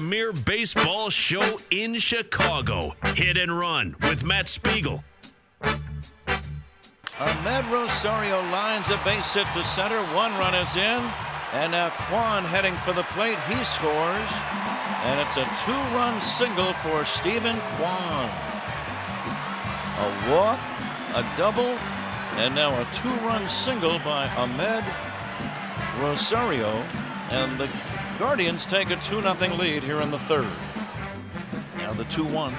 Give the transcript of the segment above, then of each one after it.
premier baseball show in Chicago. Hit and Run with Matt Spiegel. Amed Rosario lines a base hit to center. One run is in. And now Kwan heading for the plate. He scores. And it's a two run single for Steven Kwan. A walk, a double, and now a two run single by Amed Rosario. And the Guardians take a 2 0 lead here in the third. Now the 2 1.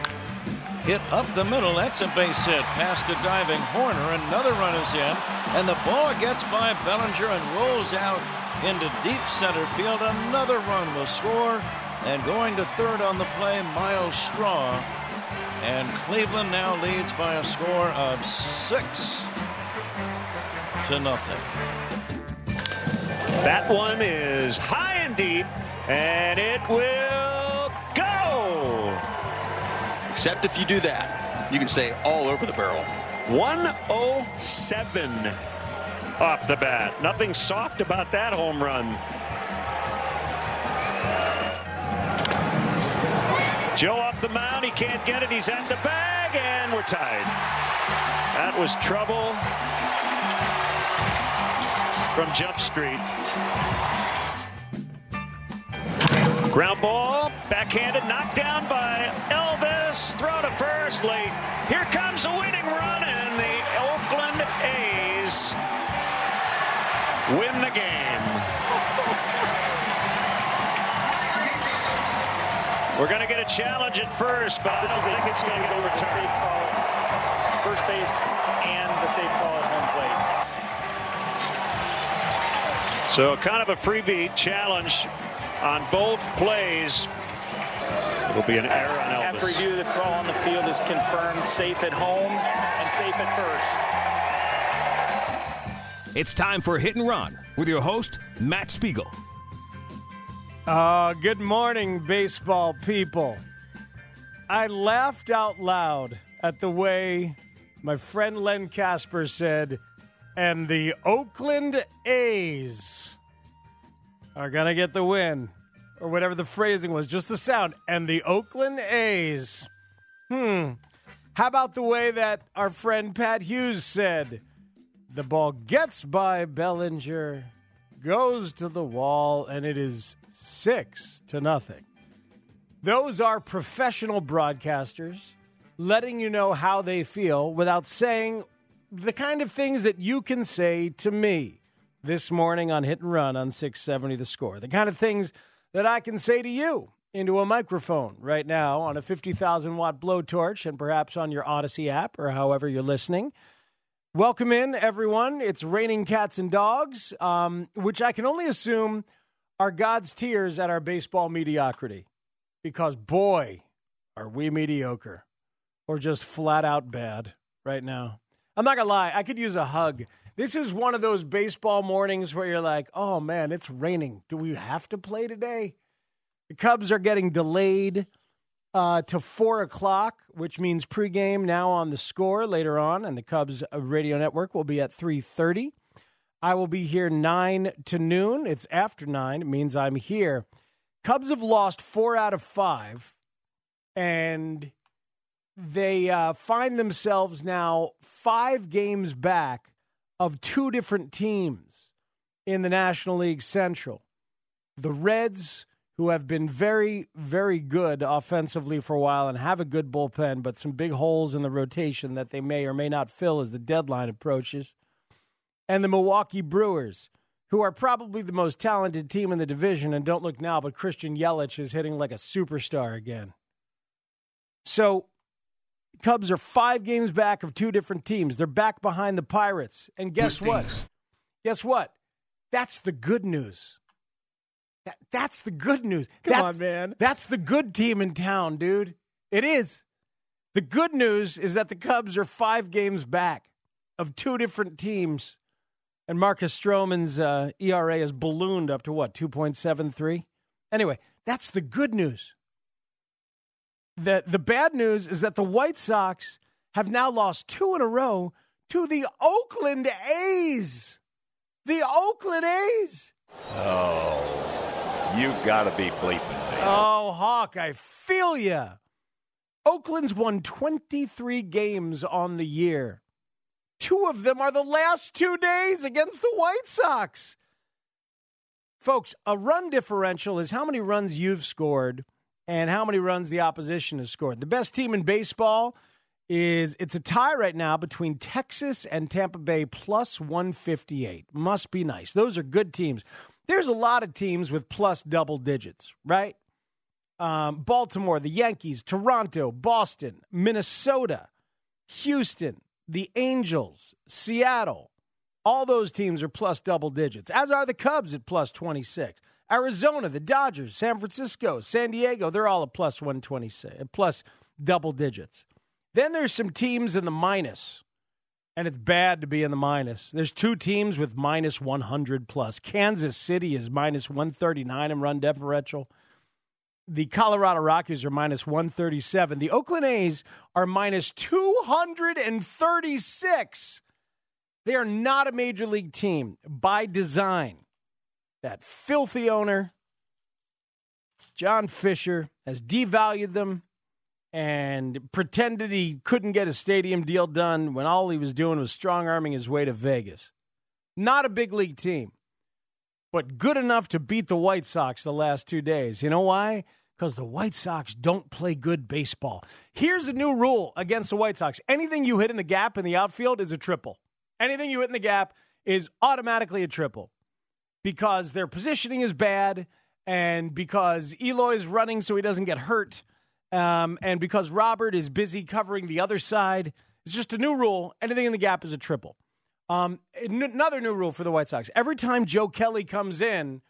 Hit up the middle. That's a base hit. Past a diving Hoerner. Another run is in. And the ball gets by Bellinger and rolls out into deep center field. Another run will score. And going to third on the play, Myles Straw. And Cleveland now leads by a score of six to nothing. That one is high deep, and it will go. Except if you do that, you can stay all over the barrel. 107 off the bat. Nothing soft about that home run. Joe off the mound. He can't get it. He's at the bag, and we're tied. That was trouble from Jump Street. Ground ball, backhanded, knocked down by Elvis. Throw to first late. Here comes a winning run, and the Oakland A's win the game. We're going to get a challenge at first, but this I don't think it's going to get overturned. First base and the safe call at home plate. So kind of a freebie challenge on both plays. It'll be an error on Elvis. After review, the call on the field is confirmed safe at home and safe at first. It's time for Hit and Run with your host, Matt Spiegel. Uh, good morning, baseball people. I laughed out loud at the way my friend Len Kasper said, and the Oakland A's are going to get the win. Or whatever the phrasing was, just the sound. And the Oakland A's. Hmm. How about the way that our friend Pat Hughes said, the ball gets by Bellinger, goes to the wall, and it is six to nothing. Those are professional broadcasters letting you know how they feel without saying the kind of things that you can say to me this morning on Hit and Run on 670 The Score. The kind of things that I can say to you into a microphone right now on a 50,000 watt blowtorch and perhaps on your Audacy app or however you're listening. Welcome in, everyone. It's Raining Cats and Dogs, um, which I can only assume are God's tears at our baseball mediocrity. Because, boy, are we mediocre or just flat out bad right now. I'm not going to lie, I could use a hug. This is one of those baseball mornings where you're like, oh man, it's raining. Do we have to play today? The Cubs are getting delayed uh, to four o'clock, which means pregame now on the score later on, and the Cubs radio network will be at three thirty. I will be here nine to noon. It's after nine. It means I'm here. Cubs have lost four out of five, and they uh, find themselves now five games back of two different teams in the National League Central. The Reds, who have been very, very good offensively for a while and have a good bullpen, but some big holes in the rotation that they may or may not fill as the deadline approaches. And the Milwaukee Brewers, who are probably the most talented team in the division. And don't look now, but Christian Yelich is hitting like a superstar again. So, Cubs are five games back of two different teams. They're back behind the Pirates. And guess what? Guess what? That's the good news. That, that's the good news. Come that's, on, man. That's the good team in town, dude. It is. The good news is that the Cubs are five games back of two different teams. And Marcus Stroman's uh, ERA has ballooned up to what, 2.73? Anyway, that's the good news. The, the bad news is that the White Sox have now lost two in a row to the Oakland A's. The Oakland A's. Oh, you got to be bleeping me. Oh, Hawk, I feel ya. Oakland's won 23 games on the year. Two of them are the last two days against the White Sox. Folks, a run differential is how many runs you've scored and how many runs the opposition has scored. The best team in baseball is it's a tie right now between Texas and Tampa Bay plus 158. Must be nice. Those are good teams. There's a lot of teams with plus double digits, right? Um, Baltimore, the Yankees, Toronto, Boston, Minnesota, Houston, the Angels, Seattle. All those teams are plus double digits, as are the Cubs at plus 26. Arizona, the Dodgers, San Francisco, San Diego, they're all a plus 126, plus double digits. Then there's some teams in the minus, and it's bad to be in the minus. There's two teams with minus 100 plus. Kansas City is minus 139 in run differential. The Colorado Rockies are minus 137. The Oakland A's are minus 236. They are not a major league team by design. That filthy owner, John Fisher, has devalued them and pretended he couldn't get a stadium deal done when all he was doing was strong arming his way to Vegas. Not a big league team, but good enough to beat the White Sox the last two days. You know why? Because the White Sox don't play good baseball. Here's a new rule against the White Sox anything you hit in the gap in the outfield is a triple. Anything you hit in the gap is automatically a triple because their positioning is bad and because Eloy is running so he doesn't get hurt um, and because Robert is busy covering the other side. It's just a new rule. Anything in the gap is a triple. Um, another new rule for the White Sox. Every time Joe Kelly comes in,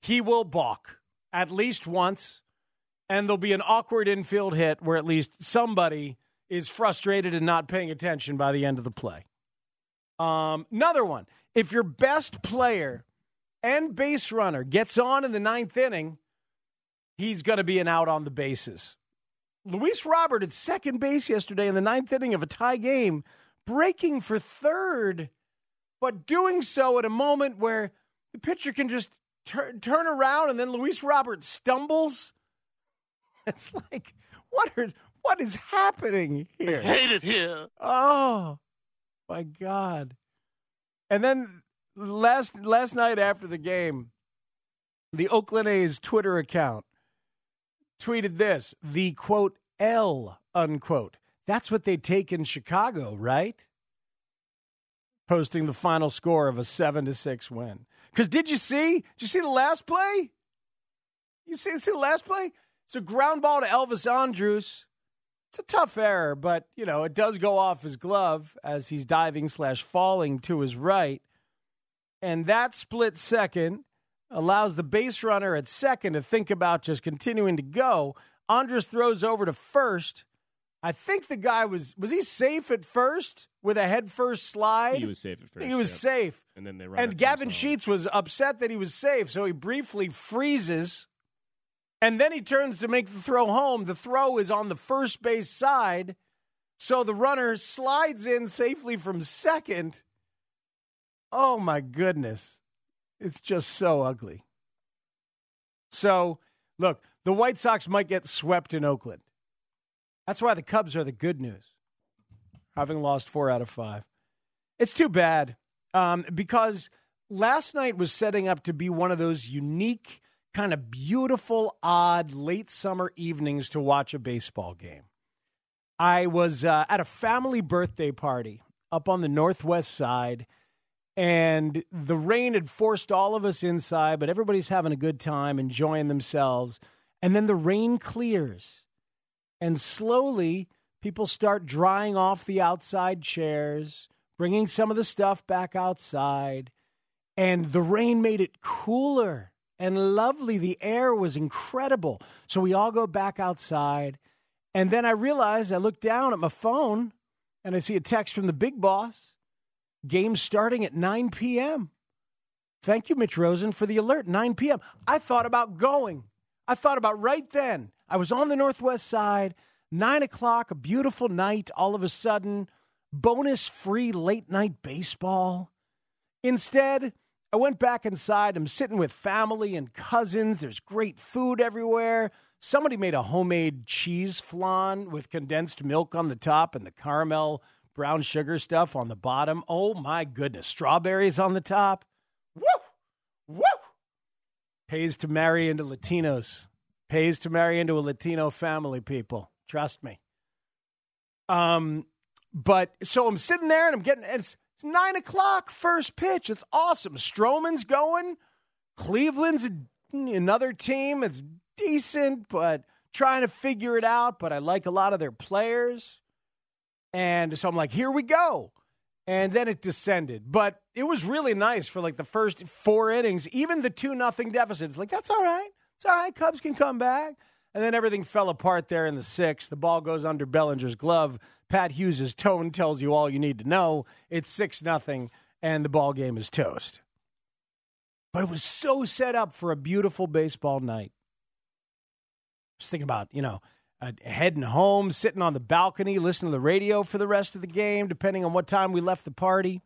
he will balk at least once, and there'll be an awkward infield hit where at least somebody is frustrated and not paying attention by the end of the play. Um, another one. If your best player and base runner gets on in the ninth inning, he's going to be an out on the bases. Luis Robert at second base yesterday in the ninth inning of a tie game, breaking for third, but doing so at a moment where the pitcher can just tur- turn around and then Luis Robert stumbles. It's like, what are what is happening here? Hate it here. Oh my God. And then last last night after the game, the Oakland A's Twitter account tweeted this the quote L unquote. That's what they take in Chicago, right? Posting the final score of a seven to six win. Because did you see? Did you see the last play? You see, see the last play? It's a ground ball to Elvis Andrus. It's a tough error, but you know it does go off his glove as he's diving slash falling to his right, and that split second allows the base runner at second to think about just continuing to go. Andrus throws over to first. I think the guy was was he safe at first with a head first slide. He was safe at first. he was yep. safe. And then they run And Gavin. Sheets was upset that he was safe, so he briefly freezes. And then he turns to make the throw home. The throw is on the first base side. So the runner slides in safely from second. Oh my goodness. It's just so ugly. So, look, the White Sox might get swept in Oakland. That's why the Cubs are the good news, having lost four out of five. It's too bad. um, because last night was setting up to be one of those unique, kind of beautiful, odd late summer evenings to watch a baseball game. I was uh, at a family birthday party up on the northwest side, and the rain had forced all of us inside, but everybody's having a good time, enjoying themselves. And then the rain clears, and slowly people start drying off the outside chairs, bringing some of the stuff back outside. And the rain made it cooler and lovely. The air was incredible. So we all go back outside. And then I realized I look down at my phone and I see a text from the big boss. Game starting at 9 p.m. Thank you, Mitch Rosen, for the alert. 9 p.m. I thought about going. I thought about right then. I was on the Northwest side, 9 o'clock, a beautiful night. All of a sudden, bonus free late night baseball. Instead, I went back inside. I'm sitting with family and cousins. There's great food everywhere. Somebody made a homemade cheese flan with condensed milk on the top and the caramel brown sugar stuff on the bottom. Oh my goodness. Strawberries on the top. Woo! Woo! Pays to marry into Latinos. Pays to marry into a Latino family, people. Trust me. Um, but so I'm sitting there and I'm getting it's, it's nine o'clock, first pitch. It's awesome. Stroman's going. Cleveland's another team. It's decent, but trying to figure it out. But I like a lot of their players. And so I'm like, here we go. And then it descended. But it was really nice for like the first four innings, even the 2 nothing deficits. Like, that's all right. It's all right. Cubs can come back. And then everything fell apart there in the sixth. The ball goes under Bellinger's glove. Pat Hughes' tone tells you all you need to know. It's 6 nothing, and the ball game is toast. But it was so set up for a beautiful baseball night. Just thinking about, you know, uh, heading home, sitting on the balcony, listening to the radio for the rest of the game, depending on what time we left the party.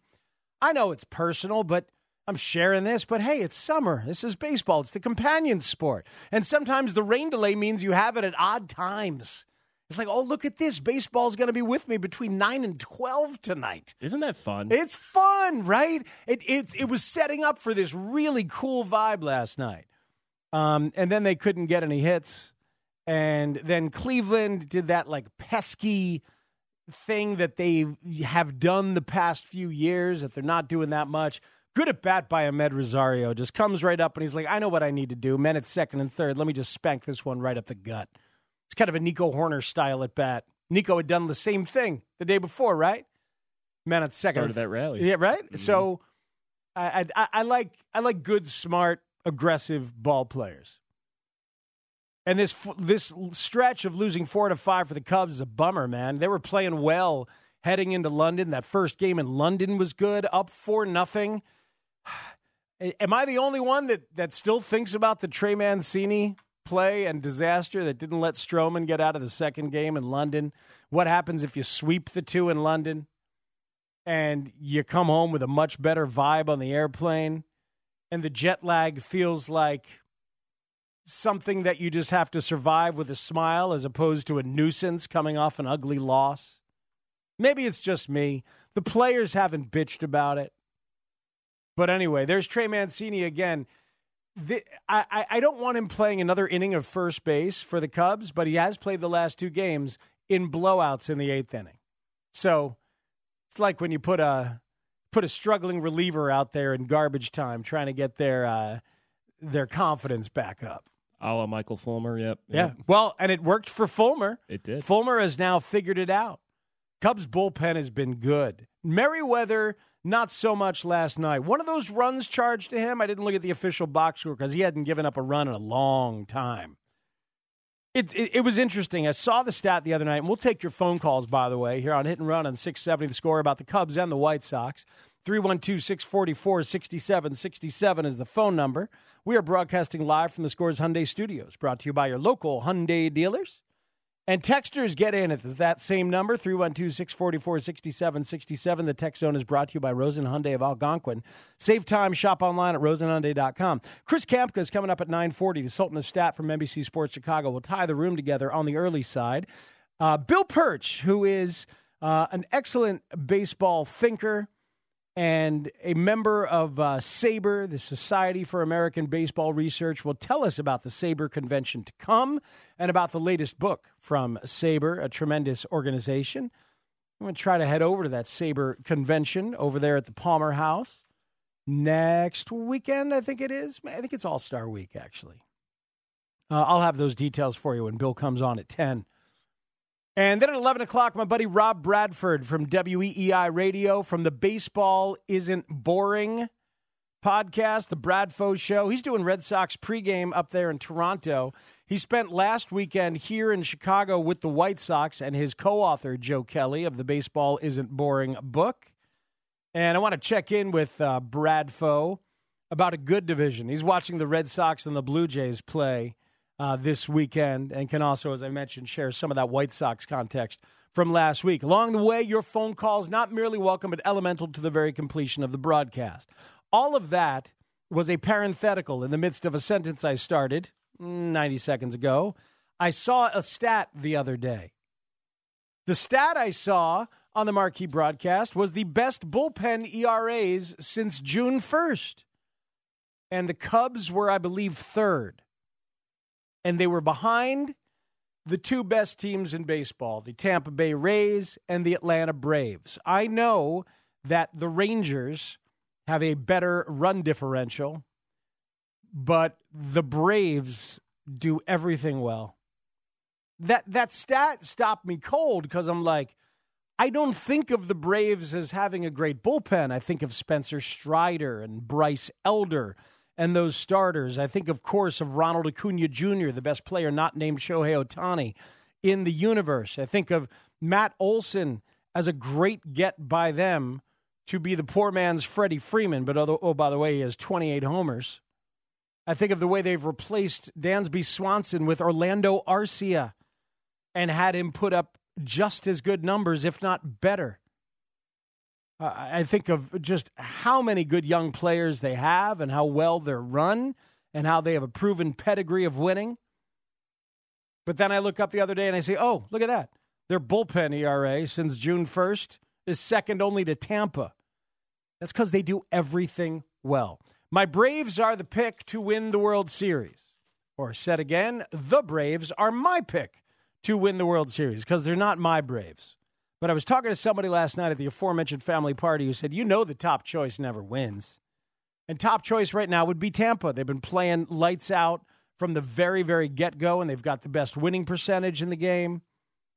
I know it's personal, but I'm sharing this. But hey, it's summer. This is baseball. It's the companion sport. And sometimes the rain delay means you have it at odd times. It's like, oh, look at this. Baseball's going to be with me between 9 and 12 tonight. Isn't that fun? It's fun, right? It, it, it was setting up for this really cool vibe last night. Um, and then they couldn't get any hits. And then Cleveland did that like pesky thing that they have done the past few years that they're not doing that much. Good at bat by Amed Rosario. Just comes right up and he's like, I know what I need to do. Men at second and third. Let me just spank this one right up the gut. It's kind of a Nico Hoerner style at bat. Nico had done the same thing the day before, right? Men at second. Started that rally. Yeah, right. Mm-hmm. So I, I, I like I like good, smart, aggressive ball players. And this this stretch of losing four to five for the Cubs is a bummer, man. They were playing well heading into London. That first game in London was good, up four nothing. Am I the only one that that still thinks about the Trey Mancini play and disaster that didn't let Stroman get out of the second game in London? What happens if you sweep the two in London and you come home with a much better vibe on the airplane and the jet lag feels like something that you just have to survive with a smile as opposed to a nuisance coming off an ugly loss? Maybe it's just me. The players haven't bitched about it. But anyway, there's Trey Mancini again. The, I, I don't want him playing another inning of first base for the Cubs, but he has played the last two games in blowouts in the eighth inning. So it's like when you put a put a struggling reliever out there in garbage time, trying to get their uh, their confidence back up. A la Michael Fulmer, yep, Yeah. Well, and it worked for Fulmer. It did. Fulmer has now figured it out. Cubs bullpen has been good. Merryweather, not so much last night. One of those runs charged to him. I didn't look at the official box score because he hadn't given up a run in a long time. It, it, it was interesting. I saw the stat the other night, and we'll take your phone calls, by the way, here on Hit and Run on 670 the score about the Cubs and the White Sox. 312 644 6767 is the phone number. We are broadcasting live from the Scores Hyundai Studios, brought to you by your local Hyundai dealers. And texters get in at that same number, 312 644 6767. The text zone is brought to you by Rosen Hyundai of Algonquin. Save time, shop online at rosenhyundai.com. Chris Kamka is coming up at 940. The Sultan of Stat from NBC Sports Chicago will tie the room together on the early side. Uh, Bill Perch, who is uh, an excellent baseball thinker and a member of uh, SABR, the Society for American Baseball Research, will tell us about the SABR convention to come and about the latest book from SABR, a tremendous organization. I'm going to try to head over to that SABR convention over there at the Palmer House next weekend, I think it is. I think it's All Star Week, actually. Uh, I'll have those details for you when Bill comes on at 10. And then at 11 o'clock, my buddy Rob Bradford from WEEI Radio from the Baseball Isn't Boring podcast, the Bradfo Show. He's doing Red Sox pregame up there in Toronto. He spent last weekend here in Chicago with the White Sox and his co author, Joe Kelly, of the Baseball Isn't Boring book. And I want to check in with uh, Bradfo about a good division. He's watching the Red Sox and the Blue Jays play uh, this weekend and can also, as I mentioned, share some of that White Sox context from last week. Along the way, your phone calls not merely welcome, but elemental to the very completion of the broadcast. All of that was a parenthetical in the midst of a sentence I started 90 seconds ago. I saw a stat the other day. The stat I saw on the marquee broadcast was the best bullpen ERAs since June 1st. And the Cubs were, I believe, third and they were behind the two best teams in baseball, the Tampa Bay Rays and the Atlanta Braves. I know that the Rangers have a better run differential, but the Braves do everything well. That that stat stopped me cold because I'm like, I don't think of the Braves as having a great bullpen. I think of Spencer Strider and Bryce Elder and those starters. I think, of course, of Ronald Acuna Jr., the best player not named Shohei Ohtani in the universe. I think of Matt Olson as a great get by them to be the poor man's Freddie Freeman, but oh, oh by the way, he has 28 homers. I think of the way they've replaced Dansby Swanson with Orlando Arcia and had him put up just as good numbers, if not better. Uh, I think of just how many good young players they have and how well they're run and how they have a proven pedigree of winning. But then I look up the other day and I say, oh, look at that. Their bullpen ERA since June 1st is second only to Tampa. That's because they do everything well. My Braves are the pick to win the World Series. Or said again, the Braves are my pick to win the World Series because they're not my Braves. But I was talking to somebody last night at the aforementioned family party who said, you know, the top choice never wins. And top choice right now would be Tampa. They've been playing lights out from the very, very get go, and they've got the best winning percentage in the game.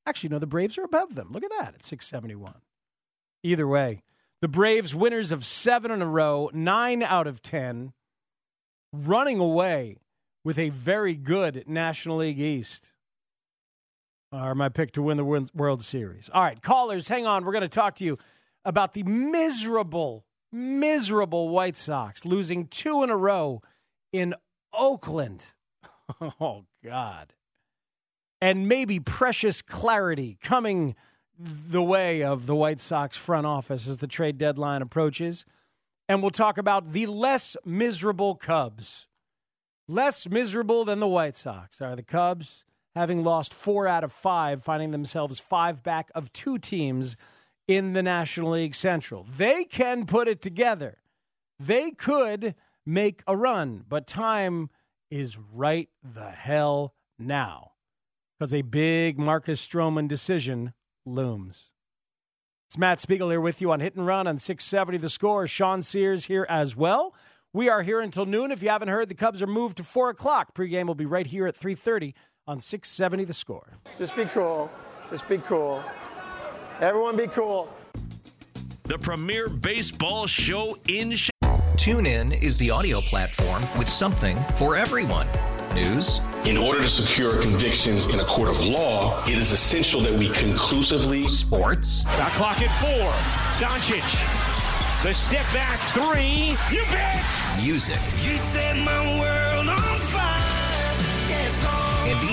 Actually, no, the Braves are above them. Look at that at 671. Either way, the Braves, winners of seven in a row, nine out of 10, running away with a very good National League East are my pick to win the World Series. All right, callers, hang on. We're going to talk to you about the miserable, miserable White Sox losing two in a row in Oakland. Oh, God. And maybe precious clarity coming the way of the White Sox front office as the trade deadline approaches. And we'll talk about the less miserable Cubs. Less miserable than the White Sox are the Cubs having lost four out of five, finding themselves five back of two teams in the National League Central. They can put it together. They could make a run, but time is right the hell now because a big Marcus Stroman decision looms. It's Matt Spiegel here with you on Hit and Run on 670 The Score. Sean Sears here as well. We are here until noon. If you haven't heard, the Cubs are moved to 4 o'clock. Pregame will be right here at 3.30 on 670 The Score. Just be cool. Just be cool. Everyone be cool. The premier baseball show in. Sh- TuneIn is the audio platform with something for everyone. News. In order to secure convictions in a court of law, it is essential that we conclusively. Sports. Got clock at four. Doncic. The step back three. You bet. Music. You set my world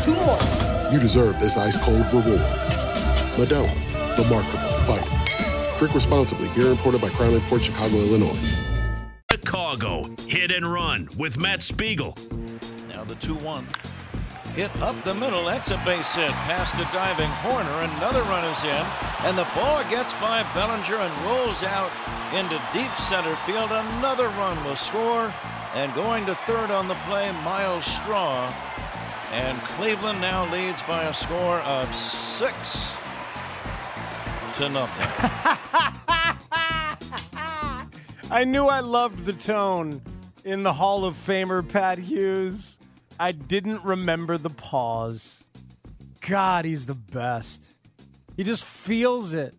Two more reps, two more. You deserve this ice cold reward. Modelo, the Markable Fighter. Drink responsibly. Beer imported by Crown Port Chicago, Illinois. Chicago, hit and run with Matt Spiegel. Now the 2 1. Hit up the middle. That's a base hit. Past a diving Hoerner. Another run is in. And the ball gets by Bellinger and rolls out into deep center field. Another run will score. And going to third on the play, Myles Straw. And Cleveland now leads by a score of six to nothing. I knew I loved the tone in the Hall of Famer Pat Hughes. I didn't remember the pause. God, he's the best. He just feels it,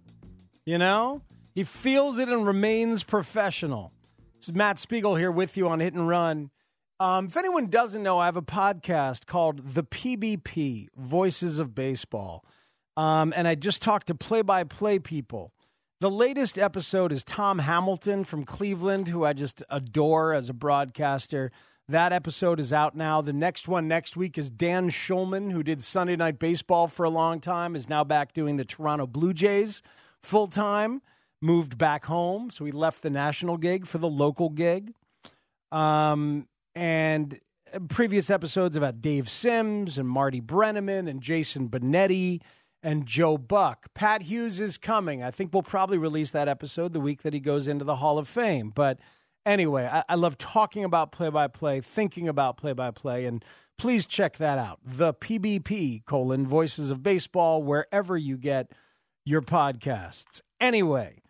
you know? He feels it and remains professional. Is Matt Spiegel here with you on Hit and Run. Um, if anyone doesn't know, I have a podcast called The PBP Voices of Baseball. Um, and I just talked to play by play people. The latest episode is Tom Hamilton from Cleveland, who I just adore as a broadcaster. That episode is out now. The next one next week is Dan Shulman, who did Sunday Night Baseball for a long time, is now back doing the Toronto Blue Jays full time, moved back home. So he left the national gig for the local gig. Um, and uh, previous episodes about Dave Sims and Marty Brennaman and Jason Benetti and Joe Buck. Pat Hughes is coming. I think we'll probably release that episode the week that he goes into the Hall of Fame. But anyway, I, I love talking about play by play, thinking about play by play, and please check that out. The PBP colon Voices of Baseball, wherever you get your podcasts. Anyway.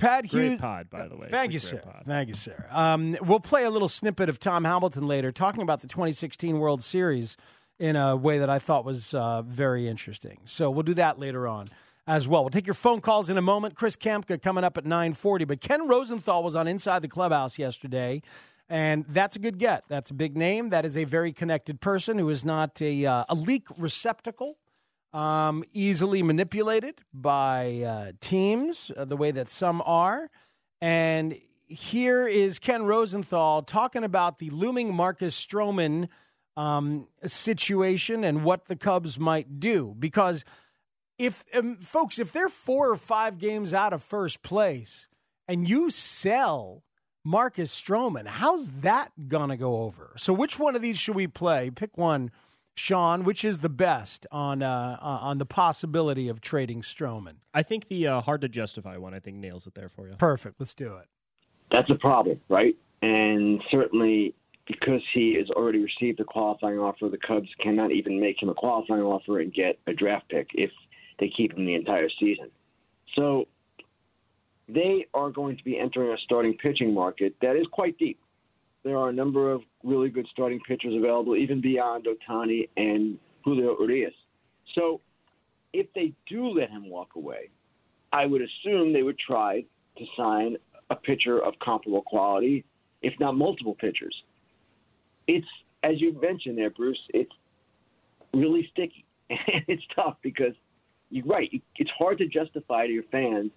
Pat Hughes. Great pod, by the way. Thank you, It's a sir. pod. Thank you, sir. Um, we'll play a little snippet of Tom Hamilton later, talking about the 2016 World Series in a way that I thought was uh, very interesting. So we'll do that later on as well. We'll take your phone calls in a moment. Chris Kamka coming up at 9:40. But Ken Rosenthal was on Inside the Clubhouse yesterday. And that's a good get. That's a big name. That is a very connected person who is not a, uh, a leak receptacle um, easily manipulated by uh, teams uh, the way that some are. And here is Ken Rosenthal talking about the looming Marcus Stroman um, situation and what the Cubs might do. Because if, um, folks, if they're four or five games out of first place and you sell Marcus Stroman, how's that going to go over? So, which one of these should we play? Pick one. Sean, which is the best on uh, uh, on the possibility of trading Stroman? I think the uh, hard to justify one. I think nails it there for you. Perfect. Let's do it. That's a problem, right? And certainly because he has already received a qualifying offer, the Cubs cannot even make him a qualifying offer and get a draft pick if they keep him the entire season. So they are going to be entering a starting pitching market that is quite deep. There are a number of really good starting pitchers available, even beyond Ohtani and Julio Urias. So if they do let him walk away, I would assume they would try to sign a pitcher of comparable quality, if not multiple pitchers. It's, as you mentioned there, Bruce, it's really sticky. And it's tough because you're right. It's hard to justify to your fans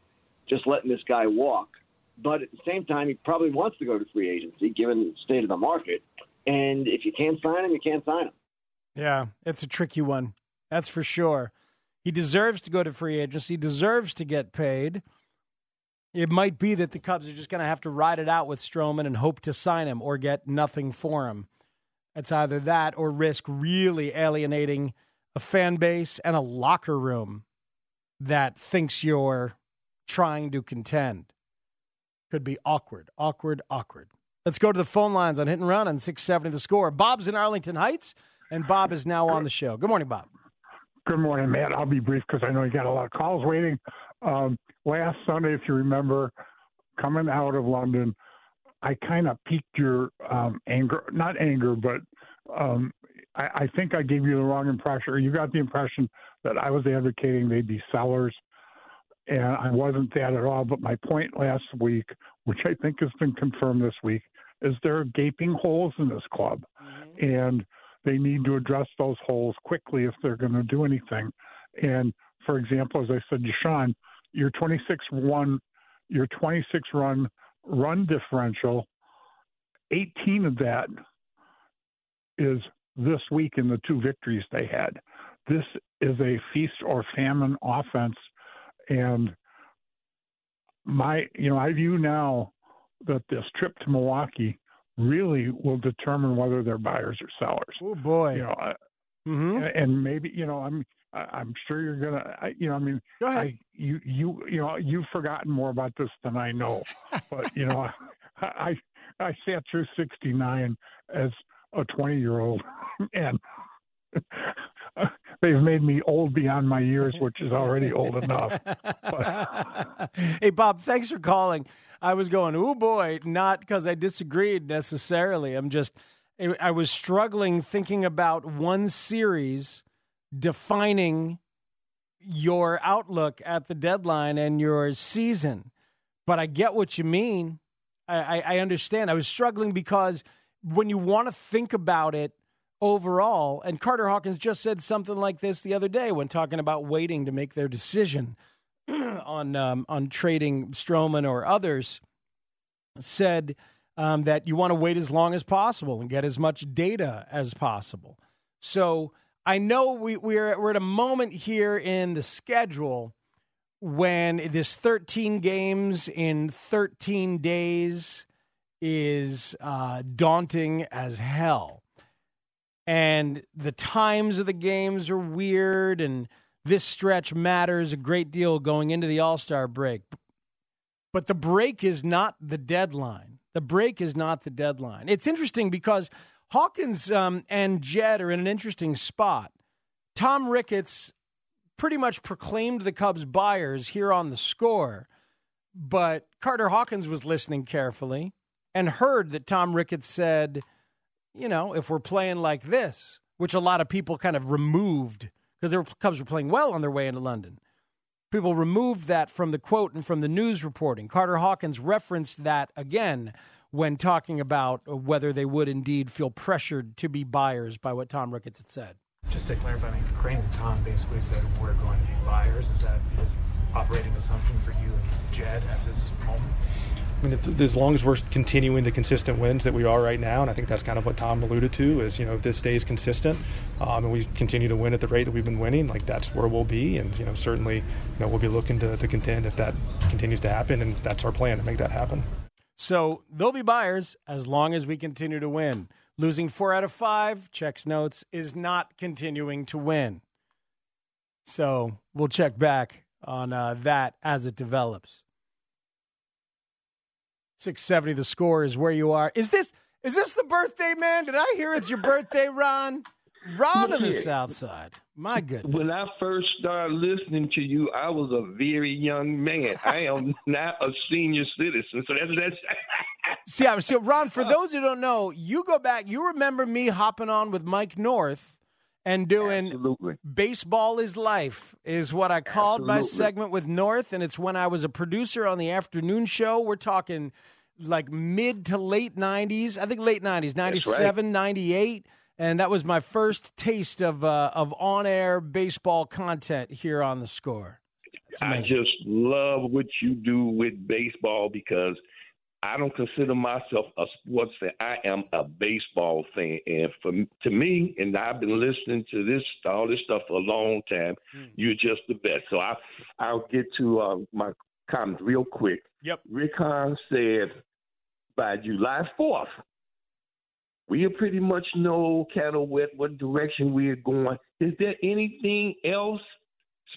just letting this guy walk. But at the same time, he probably wants to go to free agency given the state of the market. And if you can't sign him, you can't sign him. Yeah, it's a tricky one. That's for sure. He deserves to go to free agency, deserves to get paid. It might be that the Cubs are just going to have to ride it out with Stroman and hope to sign him or get nothing for him. It's either that or risk really alienating a fan base and a locker room that thinks you're trying to contend. Could be awkward, awkward, awkward. Let's go to the phone lines on Hit and Run on 670 The Score. Bob's in Arlington Heights, and Bob is now on the show. Good morning, Bob. Good morning, Matt. I'll be brief because I know you got a lot of calls waiting. Um, last Sunday, if you remember, coming out of London, I kind of piqued your um, anger, not anger, but um, I, I think I gave you the wrong impression, or you got the impression that I was advocating they'd be sellers. And I wasn't that at all. But my point last week, which I think has been confirmed this week, is there are gaping holes in this club. Mm-hmm. And they need to address those holes quickly if they're going to do anything. And for example, as I said to Sean, your 26 run, your 26 run run differential, 18 of that is this week in the two victories they had. This is a feast or famine offense, and my, you know, I view now that this trip to Milwaukee really will determine whether they're buyers or sellers. Oh boy! You know, I, mm-hmm. and maybe you know, I'm I'm sure you're gonna, I, you know, I mean, Go ahead. I, you you you know, you've forgotten more about this than I know, but you know, I I, I sat through '69 as a 20 year old, and they've made me old beyond my years, which is already old enough. But, hey, Bob, thanks for calling. I was going, oh boy, not because I disagreed necessarily. I'm just, eh, I was struggling thinking about one series defining your outlook at the deadline and your season. But I get what you mean. I, I, I understand. I was struggling because when you want to think about it overall, and Carter Hawkins just said something like this the other day when talking about waiting to make their decision on um, on trading Stroman or others, said um, that you want to wait as long as possible and get as much data as possible. So I know we, we're we're at a moment here in the schedule when this 13 games in 13 days is uh, daunting as hell. And the times of the games are weird, and this stretch matters a great deal going into the All Star break. But the break is not the deadline. The break is not the deadline. It's interesting because Hawkins um, and Jed are in an interesting spot. Tom Ricketts pretty much proclaimed the Cubs buyers here on the score, but Carter Hawkins was listening carefully and heard that Tom Ricketts said, you know, if we're playing like this, which a lot of people kind of removed because the Cubs were playing well on their way into London. People removed that from the quote and from the news reporting. Carter Hawkins referenced that again when talking about whether they would indeed feel pressured to be buyers by what Tom Ricketts had said. Just to clarify, I mean, Crane and Tom basically said we're going to be buyers. Is that his operating assumption for you and Jed at this moment? I mean, as long as we're continuing the consistent wins that we are right now, and I think that's kind of what Tom alluded to, is you know if this stays consistent um, and we continue to win at the rate that we've been winning, like that's where we'll be, and you know certainly you know we'll be looking to, to contend if that continues to happen, and that's our plan to make that happen. So they'll be buyers as long as we continue to win. Losing four out of five, checks notes, is not continuing to win. So we'll check back on uh, that as it develops. 670 the score is where you are. Is this is this the birthday man? Did I hear it's your birthday, Ron? Ron on the south side. My goodness. When I first started listening to you, I was a very young man. I am not a senior citizen, so that's that's. See, I- so Ron, for those who don't know, you go back, you remember me hopping on with Mike North and doing Baseball is Life is what I called my segment with North, and it's when I was a producer on the afternoon show. We're talking like mid to late 90s, I think late 90s, 97, 98. And that was my first taste of uh, of on air baseball content here on the score. I just love what you do with baseball because I don't consider myself a sports fan. I am a baseball fan, and for to me, and I've been listening to this all this stuff for a long time. You're just the best. So I I'll get to uh, my comments real quick. Yep. Rick Hahn said by July fourth, we'll pretty much know kind of what what direction we're going. Is there anything else?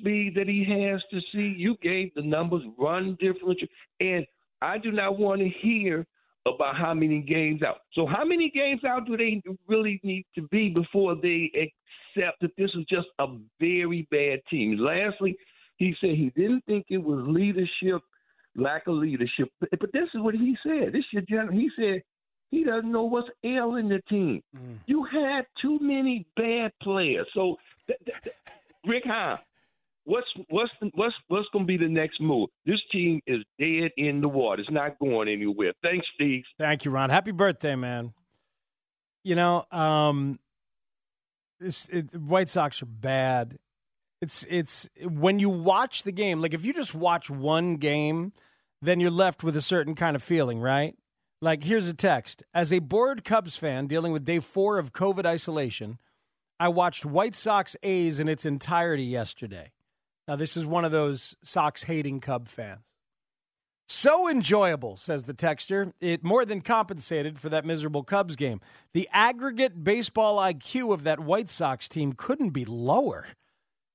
speed that he has to see. You gave the numbers, run differential, and I do not want to hear about how many games out. So how many games out do they really need to be before they accept that this is just a very bad team? Lastly, he said he didn't think it was leadership, lack of leadership. But, but this is what he said. This is general. He said he doesn't know what's ailing the team. Mm. You had too many bad players. So th- th- Rick Hahn, what's what's what's what's going to be the next move? This team is dead in the water. It's not going anywhere. Thanks, Steve. Thank you, Ron. Happy birthday, man. You know, um, this it, White Sox are bad. It's it's when you watch the game. Like if you just watch one game, then you're left with a certain kind of feeling, right? Like here's a text: As a bored Cubs fan dealing with day four of COVID isolation, I watched White Sox A's in its entirety yesterday. Now this is one of those Sox hating Cub fans. So enjoyable, says the texture. It more than compensated for that miserable Cubs game. The aggregate baseball IQ of that White Sox team couldn't be lower.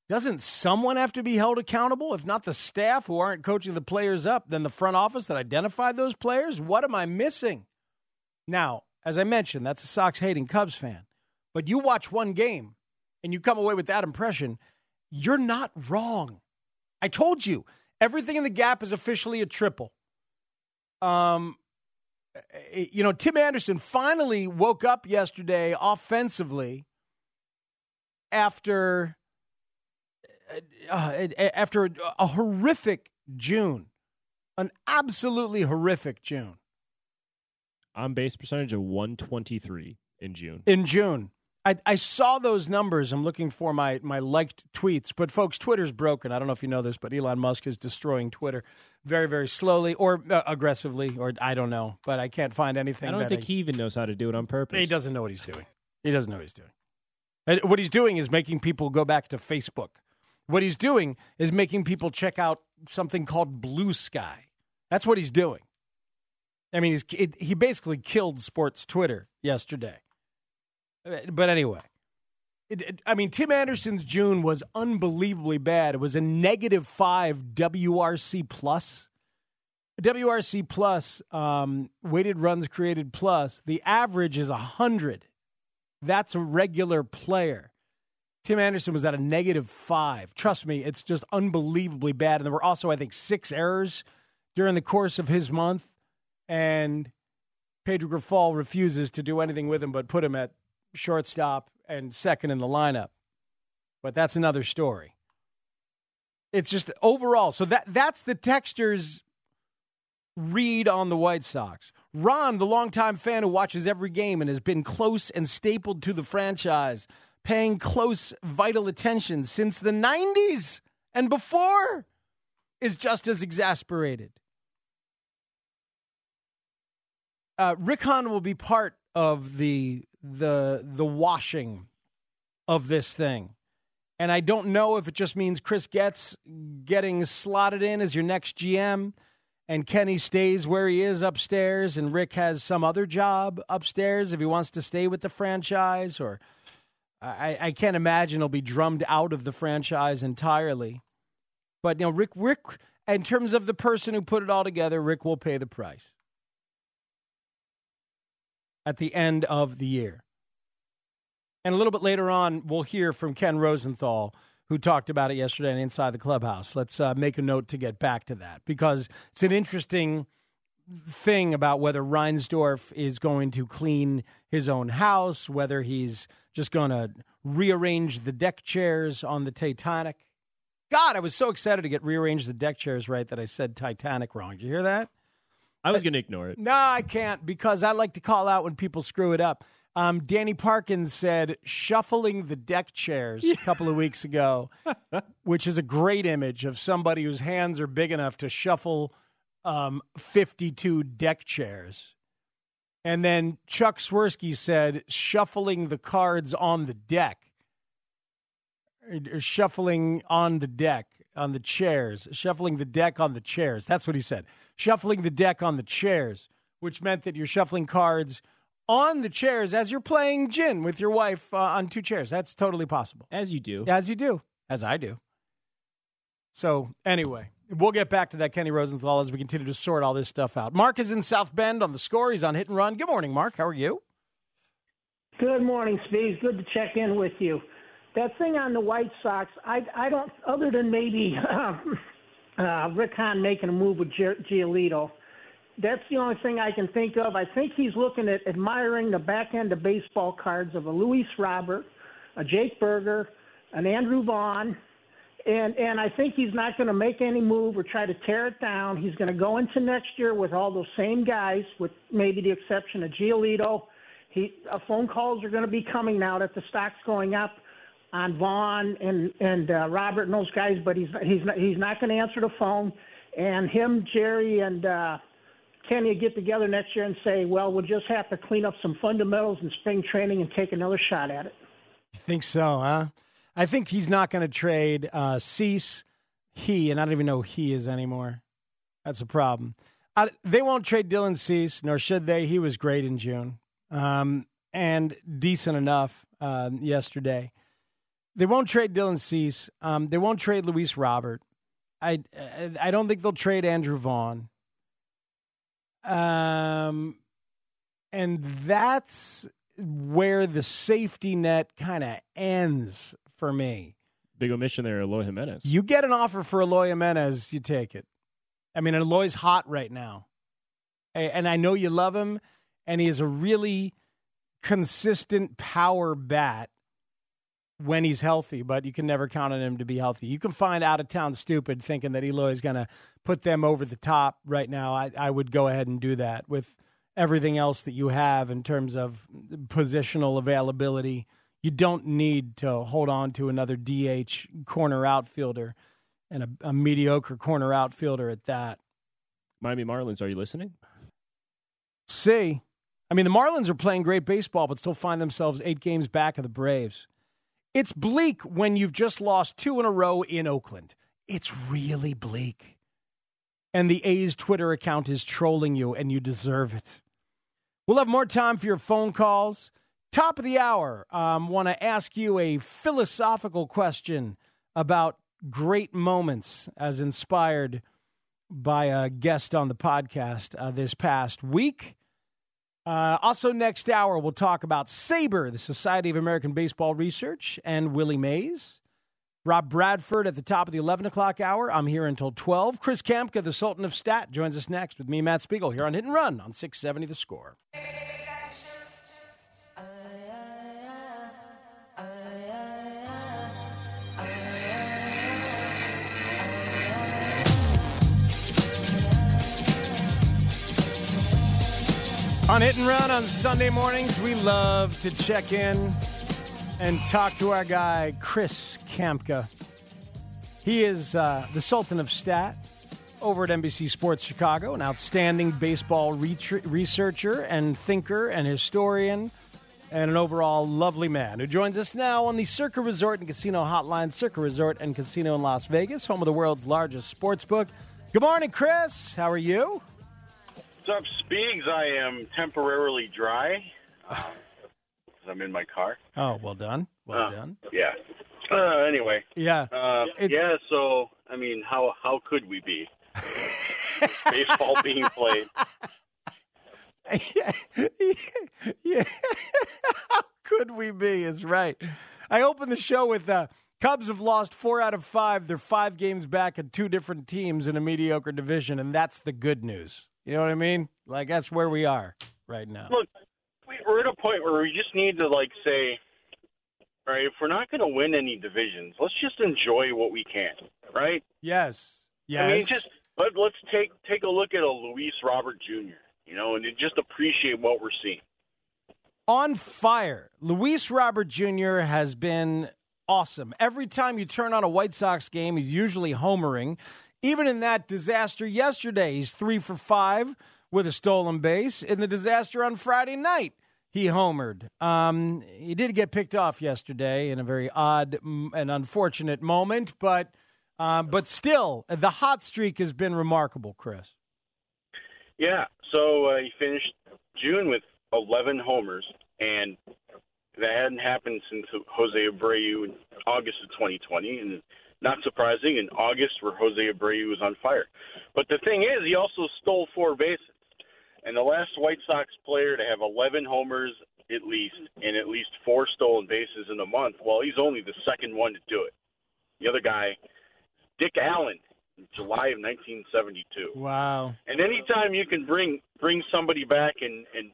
Doesn't someone have to be held accountable? If not the staff who aren't coaching the players up, then the front office that identified those players? What am I missing? Now, as I mentioned, that's a Sox hating Cubs fan. But you watch one game and you come away with that impression, you're not wrong. I told you, everything in the gap is officially a triple. Um, eh, you know, Tim Anderson finally woke up yesterday offensively after uh, after a horrific June, an absolutely horrific June. On base percentage of 123 in June. In June. I, I saw those numbers. I'm looking for my, my liked tweets. But, folks, Twitter's broken. I don't know if you know this, but Elon Musk is destroying Twitter very, very slowly or uh, aggressively, or I don't know. But I can't find anything. I don't think he even knows how to do it on purpose. He doesn't know what he's doing. He doesn't know what he's doing. And what he's doing is making people go back to Facebook. What he's doing is making people check out something called Blue Sky. That's what he's doing. I mean, he's, it, he basically killed sports Twitter yesterday. But anyway, it, it, I mean, Tim Anderson's June was unbelievably bad. It was a negative five WRC plus. WRC plus, um, weighted runs created plus. The average is 100. That's a regular player. Tim Anderson was at a negative five. Trust me, it's just unbelievably bad. And there were also, I think, six errors during the course of his month. And Pedro Grifol refuses to do anything with him but put him at shortstop and second in the lineup. But that's another story. It's just overall. So that that's the textures read on the White Sox. Ron, the longtime fan who watches every game and has been close and stapled to the franchise, paying close, vital attention since the 90s and before, is just as exasperated. Uh, Rick Hahn will be part of the the the washing of this thing. And I don't know if it just means Chris Getz getting slotted in as your next GM and Kenny stays where he is upstairs and Rick has some other job upstairs if he wants to stay with the franchise or I, I can't imagine he'll be drummed out of the franchise entirely. But you know, Rick Rick in terms of the person who put it all together, Rick will pay the price at the end of the year. And a little bit later on, we'll hear from Ken Rosenthal, who talked about it yesterday and Inside the Clubhouse. Let's uh, make a note to get back to that because it's an interesting thing about whether Reinsdorf is going to clean his own house, whether he's just going to rearrange the deck chairs on the Titanic. God, I was so excited to get rearrange the deck chairs right that I said Titanic wrong. Did you hear that? I was going to ignore it. No, I can't because I like to call out when people screw it up. Um, Danny Parkins said shuffling the deck chairs a couple of weeks ago, which is a great image of somebody whose hands are big enough to shuffle um, 52 deck chairs. And then Chuck Swirsky said shuffling the cards on the deck, or shuffling on the deck, on the chairs, shuffling the deck on the chairs. That's what he said. Shuffling the deck on the chairs, which meant that you're shuffling cards on the chairs as you're playing gin with your wife uh, on two chairs. That's totally possible. As you do. As you do. As I do. So, anyway, We'll get back to that, Kenny Rosenthal, as we continue to sort all this stuff out. Mark is in South Bend on the score. He's on hit and run. Good morning, Mark. How are you? Good morning, Steve. Good to check in with you. That thing on the White Sox, I, I don't, other than maybe uh, Rick Hahn making a move with Giolito, that's the only thing I can think of. I think he's looking at admiring the back end of baseball cards of a Luis Robert, a Jake Burger, an Andrew Vaughn, and and I think he's not going to make any move or try to tear it down. He's going to go into next year with all those same guys, with maybe the exception of Giolito. He uh, phone calls are going to be coming now that the stock's going up on Vaughn and and uh, Robert and those guys, but he's he's not, he's not going to answer the phone. And him, Jerry, and uh, Kenny get together next year and say, well, we'll just have to clean up some fundamentals in spring training and take another shot at it. You think so, huh? I think he's not going to trade uh, Cease, he, and I don't even know who he is anymore. That's a problem. I, they won't trade Dylan Cease, nor should they. He was great in June um, and decent enough uh, yesterday. They won't trade Dylan Cease. Um, they won't trade Luis Robert. I I don't think they'll trade Andrew Vaughn. Um, and that's where the safety net kind of ends for me. Big omission there, Eloy Jimenez. You get an offer for Eloy Jimenez, you take it. I mean, Eloy's hot right now. And I know you love him, and he is a really consistent power bat when he's healthy, but you can never count on him to be healthy. You can find out of town stupid thinking that Eloy is going to put them over the top right now. I, I would go ahead and do that with everything else that you have in terms of positional availability. You don't need to hold on to another DH corner outfielder and a, a mediocre corner outfielder at that. Miami Marlins, are you listening? See. I mean, the Marlins are playing great baseball, but still find themselves eight games back of the Braves. It's bleak when you've just lost two in a row in Oakland. It's really bleak. And the A's Twitter account is trolling you, and you deserve it. We'll have more time for your phone calls. Top of the hour, um, want to ask you a philosophical question about great moments as inspired by a guest on the podcast uh, this past week. Uh, also, next hour, we'll talk about SABR, the Society of American Baseball Research, and Willie Mays. Rob Bradford at the top of the 11 o'clock hour. I'm here until 12. Chris Kamka, the Sultan of Stat, joins us next with me, Matt Spiegel, here on Hit and Run on 670 The Score. On Hit and Run on Sunday mornings, we love to check in and talk to our guy, Chris Kamka. He is uh, the Sultan of Stat over at NBC Sports Chicago, an outstanding baseball re- researcher and thinker and historian, and an overall lovely man who joins us now on the Circa Resort and Casino Hotline, Circa Resort and Casino in Las Vegas, home of the world's largest sports book. Good morning, Chris. How are you? What's up, Speegs? I am temporarily dry. Um, I'm in my car. Oh, well done. Well Uh, done. Yeah. Uh, anyway. Yeah. Uh, yeah. So, I mean, how how could we be? Baseball being played. yeah, yeah. How could we be? Is right. I opened the show with uh, Cubs have lost four out of five. They're five games back at two different teams in a mediocre division, and that's the good news. You know what I mean? Like that's where we are right now. Look, we- we're at a point where we just need to like say, all right, if we're not going to win any divisions, let's just enjoy what we can, right? Yes. Yes. I mean, just let, let's take take a look at a Luis Robert Jr. You know, and just appreciate what we're seeing. on fire. Luis Robert Jr. has been awesome. Every time you turn on a White Sox game, he's usually homering. Even in that disaster yesterday, he's three for five with a stolen base. In the disaster on Friday night, he homered. Um, he did get picked off yesterday in a very odd and unfortunate moment, but um, but still, the hot streak has been remarkable, Chris. Yeah. So uh, he finished June with 11 homers, and that hadn't happened since Jose Abreu in August of 2020. And Not surprising in August where Jose Abreu was on fire. But the thing is, he also stole four bases. And the last White Sox player to have 11 homers at least and at least four stolen bases in a month, well, he's only the second one to do it. The other guy, Dick Allen, in July of 1972. Wow. And anytime you can bring bring somebody back and and,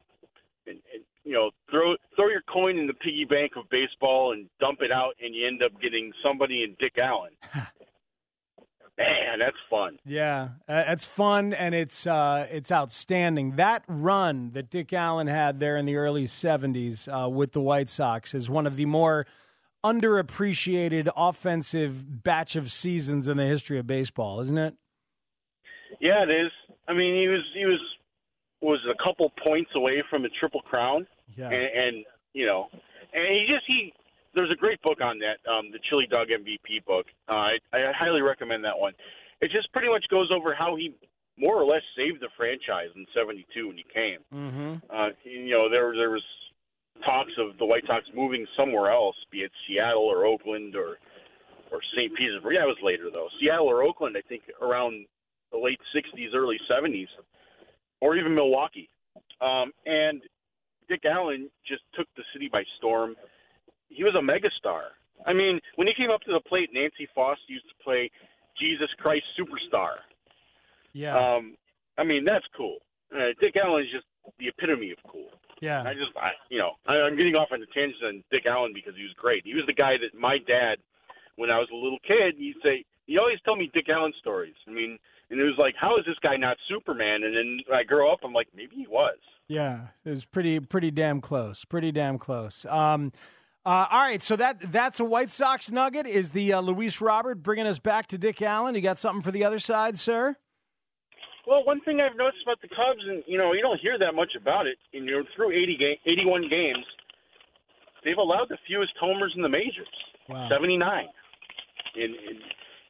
and, and you know throw throw your coin in the piggy bank of baseball and dump it out, and you end up getting somebody in Dick Allen. Man, that's fun. Yeah, uh, it's fun and it's uh, it's outstanding. That run that Dick Allen had there in the early '70s uh, with the White Sox is one of the more underappreciated offensive batch of seasons in the history of baseball, isn't it? Yeah, it is. I mean, he was he was was a couple points away from a triple crown, Yeah. and, and you know, and he just he. There's a great book on that, um, the Chili Dog MVP book. Uh, I, I highly recommend that one. It just pretty much goes over how he more or less saved the franchise in '72 when he came. Mm-hmm. Uh, you know, there there was talks of the White Sox moving somewhere else, be it Seattle or Oakland or or St. Petersburg. Yeah, it was later though. Seattle or Oakland, I think around the late '60s, early '70s, or even Milwaukee. Um, and Dick Allen just took the city by storm. He was a megastar. I mean, when he came up to the plate, Nancy Faust used to play Jesus Christ Superstar. Yeah. Um, I mean, that's cool. Uh, Dick Allen is just the epitome of cool. Yeah. I just, I, you know, I, I'm getting off on a tangent on Dick Allen because he was great. He was the guy that my dad, when I was a little kid, he'd say, he always tell me Dick Allen stories. I mean, and it was like, how is this guy not Superman? And then I grow up, I'm like, maybe he was. Yeah, it was pretty pretty damn close. Pretty damn close. Um, uh, all right, so that that's a White Sox nugget. Is the uh, Luis Robert bringing us back to Dick Allen? You got something for the other side, sir? Well, one thing I've noticed about the Cubs, and you know, you don't hear that much about it. And you know, through 80 game, 81 games, they've allowed the fewest homers in the majors, Wow. 79. And, and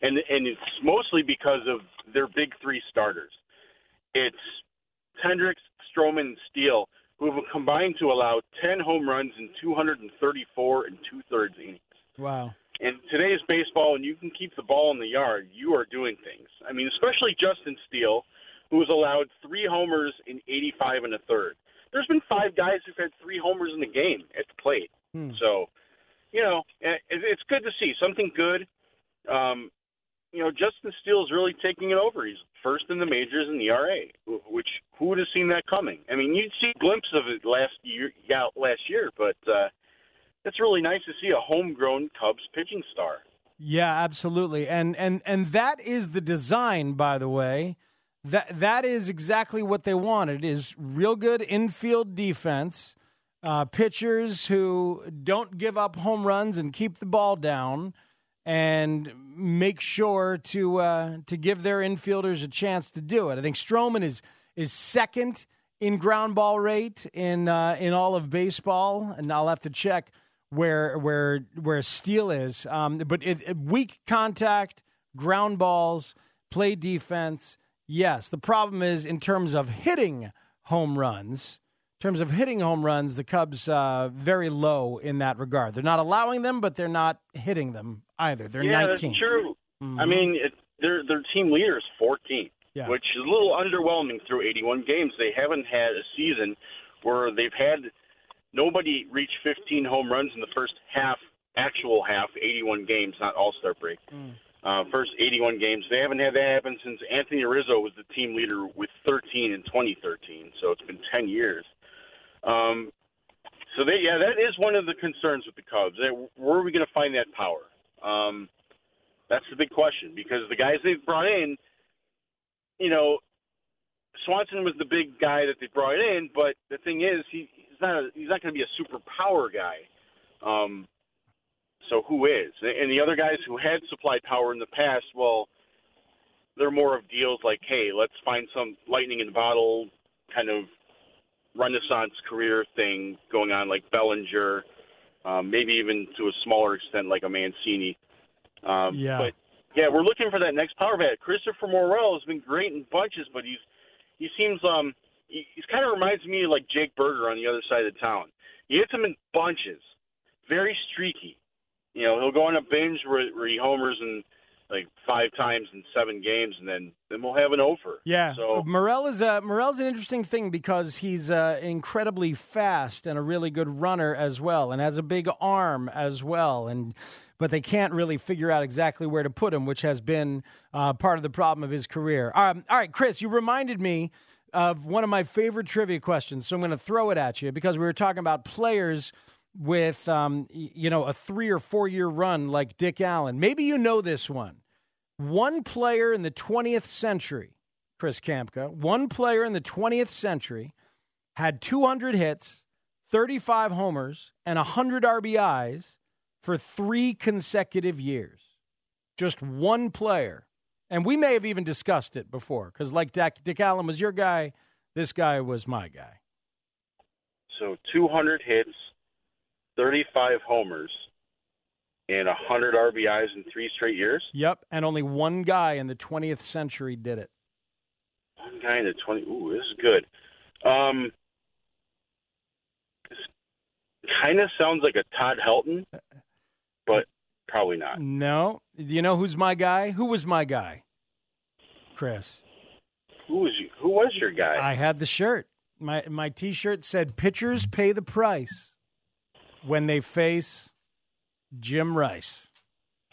and and it's mostly because of their big three starters. It's Hendricks, Stroman, and Steele, who have combined to allow 10 home runs in 234 and two thirds innings. Wow. In today's baseball, when you can keep the ball in the yard, you are doing things. I mean, especially Justin Steele, who has allowed three homers in 85 and a third. There's been five guys who've had three homers in the game at the plate. Hmm. So, you know, it- it's good to see something good. Um, you know, Justin Steele is really taking it over. He's first in the majors in the wh- which who would have seen that coming? I mean, you'd see a glimpse of it last year, yeah, last year, but uh, it's really nice to see a homegrown Cubs pitching star. Yeah, absolutely. And and and that is the design, by the way. That that is exactly what they wanted is real good infield defense, uh, pitchers who don't give up home runs and keep the ball down and make sure to uh, to give their infielders a chance to do it. I think Stroman is is second in ground ball rate in uh, in all of baseball, and I'll have to check where where where Steele is. Um, but it, weak contact, ground balls, play defense. Yes, the problem is in terms of hitting home runs. In terms of hitting home runs, the Cubs uh, very low in that regard. They're not allowing them, but they're not hitting them either. They're yeah, 19th. that's true. I Mhm. mean, it, their their team leader is 14, Yeah. which is a little underwhelming through 81 games. They haven't had a season where they've had nobody reach 15 home runs in the first half, actual half, 81 games, not All Star break. Uh, first 81 games. They haven't had that happen since Anthony Rizzo was the team leader with 13 in 2013. So it's been 10 years. Um, so they, yeah, that is one of the concerns with the Cubs. Where are we going to find that power? Um, that's the big question because the guys they've brought in, you know, Swanson was the big guy that they brought in, but the thing is, he, he's not a, he's not going to be a super power guy. Um, so who is? And the other guys who had supplied power in the past, well, they're more of deals like, hey, let's find some lightning in the bottle kind of renaissance career thing going on, like Bellinger, um, maybe even to a smaller extent, like a Mancini. Um, Yeah. But yeah, we're looking for that next power bat. Christopher Morel has been great in bunches, but he's he seems um he, he's kind of reminds me of like Jake Burger on the other side of the town. He hits them in bunches, very streaky. You know, he'll go on a binge where, where he homers in like five times in seven games, and then then we'll have an over. Yeah. So Morel is a Morel's an interesting thing because he's uh, incredibly fast and a really good runner as well, and has a big arm as well. And but they can't really figure out exactly where to put him, which has been uh, part of the problem of his career. Um, all right, Chris, you reminded me of one of my favorite trivia questions, so I'm going to throw it at you because we were talking about players with um, you know a three or four year run like Dick Allen. Maybe you know this one. One player in the 20th century, Chris Kamka, one player in the 20th century had 200 hits, 35 homers, and 100 RBIs for three consecutive years. Just one player. And we may have even discussed it before because, like Dick, Dick Allen was your guy, this guy was my guy. so 200 hits, 35 homers, and 100 RBIs in three straight years. Yep. And only one guy in the 20th century did it. One guy in the 20. Ooh, this is good. Um, this kind of sounds like a Todd Helton, but probably not. No. Do you know who's my guy? Who was my guy? Chris. Who was you? Who was your guy? I had the shirt. My my T-shirt said "Pitchers pay the price when they face Jim Rice."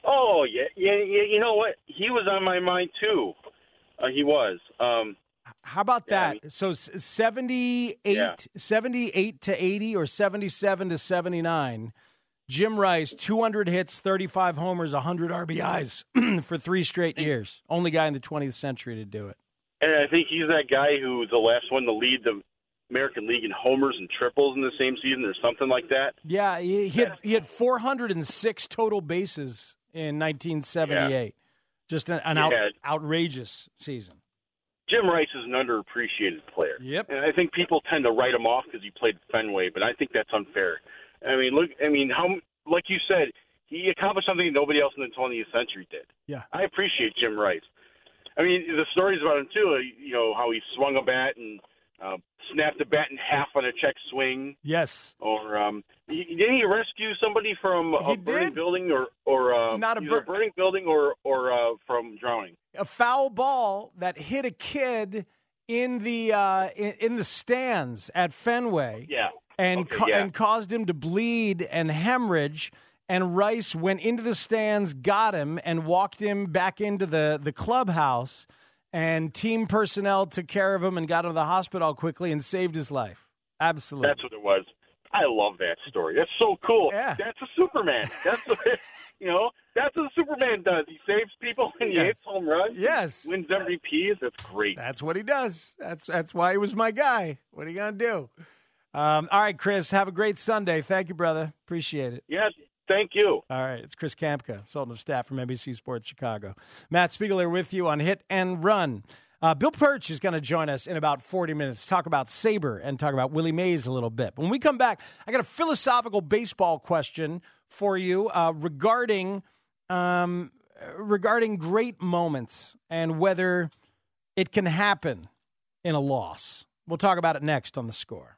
Oh yeah, yeah, yeah. You know what? He was on my mind too. Uh, he was. Um, How about that? so s- 78, Yeah. 78 to 80 or 77 to 79. Jim Rice, 200 hits, 35 homers, 100 RBIs for three straight years. Only guy in the 20th century to do it. and I think he's that guy who was the last one to lead the American League in homers and triples in the same season, or something like that. Yeah, he, he had he had 406 total bases in 1978. Just an, an out, outrageous season. Jim Rice is an underappreciated player. Yep. And I think people tend to write him off because he played Fenway, but I think that's unfair. I mean, look, I mean, how, like you said, he accomplished something nobody else in the 20th century did. Yeah. I appreciate Jim Rice. I mean, the stories about him too. uh, You know how he swung a bat and uh, snapped the bat in half on a check swing, Yes. or um, he, didn't he rescue somebody from a He burning did. building, or or uh, Not a bur- burning building, or or uh, from drowning? a foul ball that hit a kid in the uh, in, in the stands at Fenway. Yeah. and Okay, ca- yeah. and caused him to bleed and hemorrhage. And Rice went into the stands, got him, and walked him back into the the clubhouse. And team personnel took care of him and got him to the hospital quickly and saved his life. Absolutely. That's what it was. I love that story. That's so cool. Yeah. That's a Superman. That's what, you know, that's what Superman does. He saves people and he Yes. hits home runs. Yes. Wins MVPs. That's great. That's what he does. That's that's why he was my guy. What are you gonna do? Um, all right, Chris. Have a great Sunday. Thank you, brother. Appreciate it. Yes. Thank you. All right, it's Chris Kamka, Sultan of Stat from NBC Sports Chicago. Matt Spiegel here with you on Hit and Run. Uh, Bill Perch is going to join us in about 40 minutes, talk about SABR and talk about Willie Mays a little bit. When we come back, I got a philosophical baseball question for you uh, regarding um, regarding great moments and whether it can happen in a loss. We'll talk about it next on the score.